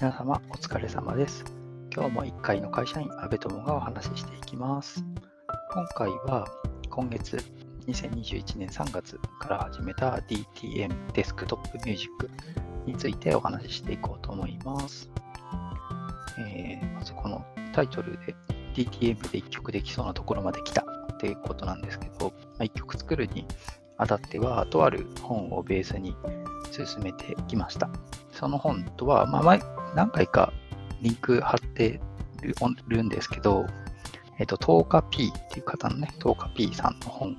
皆様お疲れ様です。今日も1階の会社員、安部友がお話ししていきます。今回は今月2021年3月から始めた DTM デスクトップミュージックについてお話ししていこうと思います。えーまずこのタイトルで DTM で1曲できそうなところまで来たっていうことなんですけど、1曲作るにあたっては、とある本をベースに進めてきました。その本とは、まあ、前、何回かリンク貼ってるんですけど、えっと、10日 P っていう方のね、10日 P さんの本、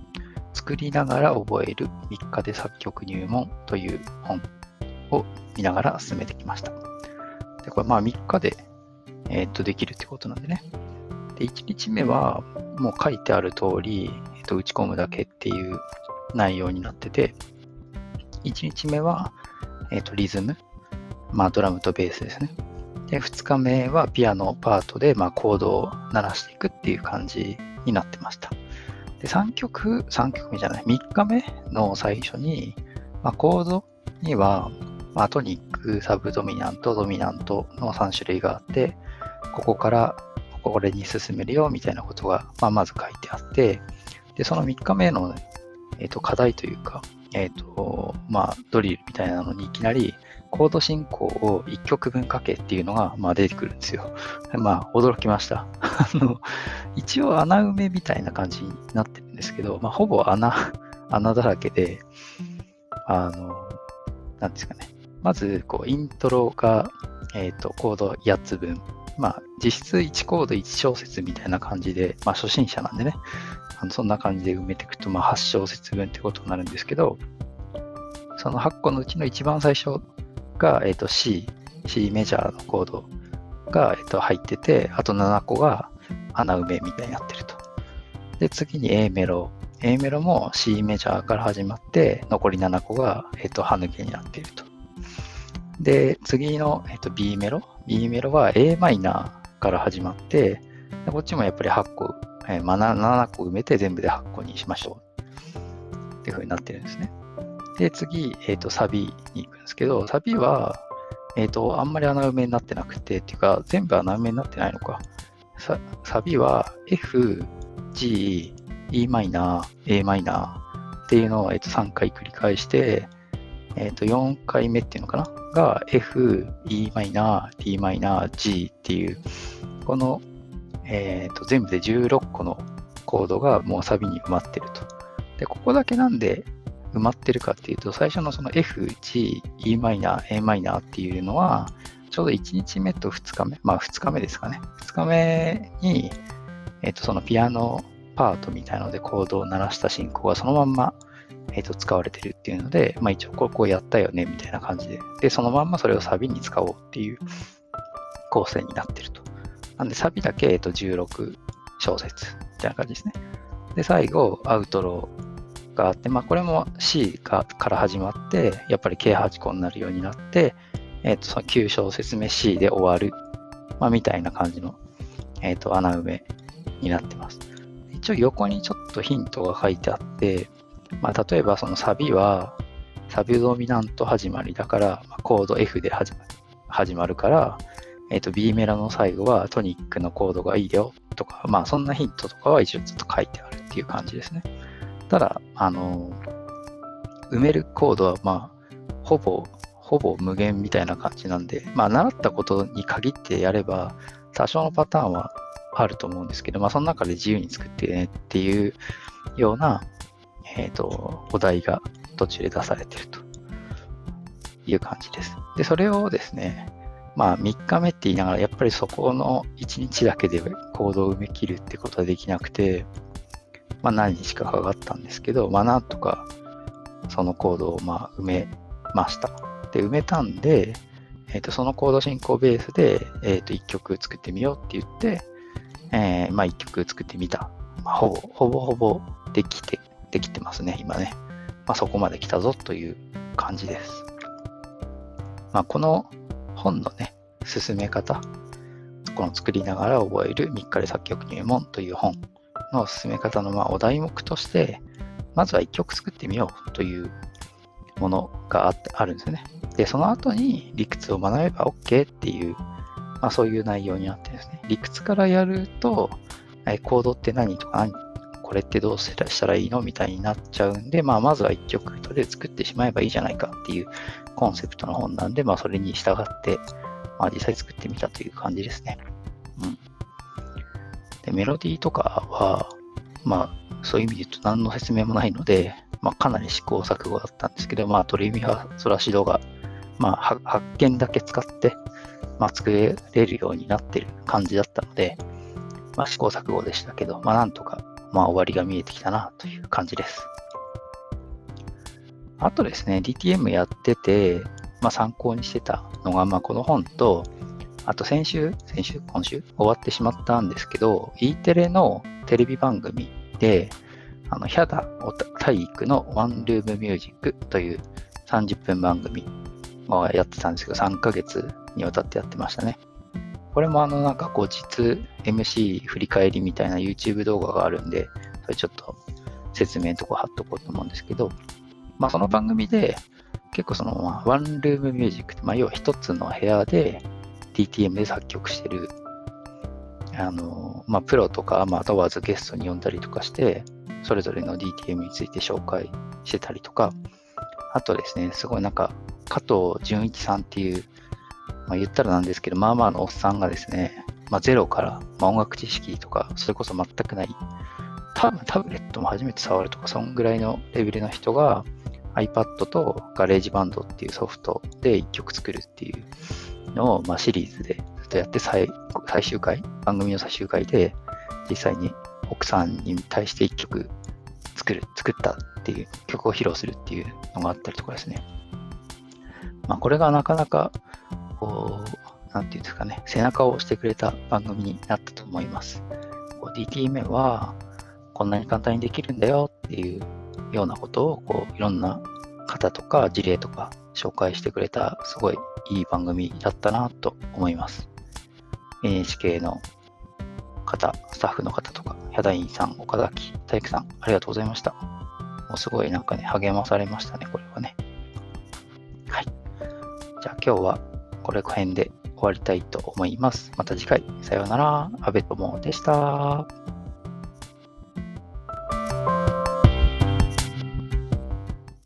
作りながら覚える3日で作曲入門という本を見ながら進めてきました。で、これまあ3日で、えっと、できるってことなんでね。で、1日目はもう書いてある通り、えっと、打ち込むだけっていう内容になってて、1日目は、えっと、リズム、まあ、ドラムとベースですね。で、2日目はピアノパートで、まあ、コードを鳴らしていくっていう感じになってました。で、3曲、3曲目じゃない、3日目の最初に、まあ、コードには、まあ、トニック、サブドミナント、ドミナントの3種類があって、ここからこれに進めるよみたいなことが、まあ、まず書いてあって、で、その3日目の、えー、と課題というか、えっ、と、まあ、ドリルみたいなのにいきなり、コード進行を1曲分書けっていうのが、まあ、出てくるんですよ。まあ、驚きました。あの、一応穴埋めみたいな感じになってるんですけど、まあ、ほぼ穴、穴だらけで、あの、なんですかね。まず、こう、イントロが、えっ、と、コード8つ分。まあ、実質1コード1小節みたいな感じで、まあ、初心者なんでね、あのそんな感じで埋めていくと、まあ、8小節分ってことになるんですけど、その8個のうちの一番最初が、えー、と C、C メジャーのコードが、えー、と入ってて、あと7個が穴埋めみたいになってると。で、次に A メロ。A メロも C メジャーから始まって、残り7個が、えー、と歯抜けになっていると。で、次の、えー、と B メロ。B メロは a マイナーから始まって、でこっちもやっぱり8個、えーまあ、7個埋めて全部で8個にしましょう。っていう風になってるんですね。で、次、えっ、と、サビに行くんですけど、サビは、えっ、と、あんまり穴埋めになってなくて、っていうか、全部穴埋めになってないのか。ササビは F、G、e マイナー、a マイナーっていうのを、えー、と3回繰り返して、えっ、と、4回目っていうのかな？が F、e マイナー、d マイナー、g っていう、この、えっ、と、全部で16個のコードがもうサビに埋まってると。で、ここだけなんで埋まってるかっていうと、最初のその F、G、e マイナー、a マイナーっていうのは、ちょうど1日目と2日目、まあ2日目ですかね。2日目に、えっ、と、そのピアノパートみたいなのでコードを鳴らした進行がそのまんま、えっ、と、使われてるっていうので、まあ一応ここうやったよね、みたいな感じで。で、そのまんまそれをサビに使おうっていう構成になってると。なんで、サビだけ、えっ、と、16小節みたいな感じですね。で、最後、アウトローがあって、まあ、これも C がから始まって、やっぱり計8個になるようになって、えっ、と、その9小節目 C で終わる、まあ、みたいな感じの、えっ、と、穴埋めになってます。一応横にちょっとヒントが書いてあって、まあ、例えばそのサビは、サビドミナント始まりだから、まあ、コード F で始ま始まるから、えっ、と、B メロの最後はトニックのコードがいいよとか、まあ、そんなヒントとかは一応ちょっと書いてあるっていう感じですね。ただ、あの、埋めるコードは、まあ、ほぼ、ほぼ無限みたいな感じなんで、まあ、習ったことに限ってやれば、多少のパターンはあると思うんですけど、まあ、その中で自由に作ってねっていうような、えっ、と、お題が途中で出されてるという感じです。で、それをですね、まあ3日目って言いながら、やっぱりそこの1日だけでコードを埋め切るってことはできなくて、まあ何日かかかったんですけど、まあなんとかそのコードをまあ埋めました。で、埋めたんで、えっ、と、そのコード進行ベースで、えっ、と、1曲作ってみようって言って、えーまあ1曲作ってみた。まあ、ほぼ、ほぼほぼできて、できてますね、今ね。まあそこまで来たぞという感じです。まあこの本のね、進め方、この作りながら覚える3日で作曲入門という本の進め方のまお題目として、まずは1曲作ってみようというものがあってあるんですよね。で、その後に理屈を学べば OK っていう、まあ、そういう内容になってですね。理屈からやると、えコードって何とか何、これってどうしたらいいのみたいになっちゃうんで、まあ、まずは一曲とで作ってしまえばいいじゃないかっていうコンセプトの本なんで、まあ、それに従って、まあ、実際作ってみたという感じですね。うん。で、メロディーとかは、まあ、そういう意味で言うと何の説明もないので、まあ、かなり試行錯誤だったんですけど、まあ、ドレミファソラシドが、まあ、発見だけ使って、まあ、作れるようになってる感じだったので、まあ、試行錯誤でしたけど、まあ、なんとか、まあ、終わりが見えてきたなという感じです。あとですね、DTM やってて、まあ、参考にしてたのが、まあ、この本と、あと先週、先週、今週？終わってしまったんですけど、E テレのテレビ番組で、あの、ヒャダ体育のワンルームミュージックという30分番組をやってたんですけど、3ヶ月にわたってやってましたね。これもあの、なんか後日 MC 振り返りみたいな YouTube 動画があるんで、それちょっと説明のとこ貼っとこうと思うんですけど、まあ、その番組で、結構その、ワンルームミュージックって、まあ、要は一つの部屋で DTM で作曲してる、あの、まあ、プロとか、まあ、問わずゲストに呼んだりとかして、それぞれの DTM について紹介してたりとか、あとですね、すごいなんか、加藤純一さんっていう、まあ、言ったらなんですけど、まあまあのおっさんがですね、まあ、ゼロから、まあ、音楽知識とか、それこそ全くない、多分タブレットも初めて触るとか、そんぐらいのレベルの人が、iPad と GarageBand っていうソフトで1曲作るっていうの、まあ、シリーズでずっとやって最最終回、番組の最終回で実際に奥さんに対して1曲作る、作ったっていう曲を披露するっていうのがあったりとかですね。まあ、これがなかなか、こう、なんていうんですかね、背中を押してくれた番組になったと思います。DTM はこんなに簡単にできるんだよっていうようなことをこういろんな方とか事例とか紹介してくれたすごいいい番組だったなと思います。NHK の方、スタッフの方とか、ヒャダインさん、岡崎体育さん、ありがとうございました。もうすごいなんかね、励まされましたね、これはね。はい。じゃあ今日はこれこ辺で終わりたいと思います。また次回、さようなら。阿部友でした。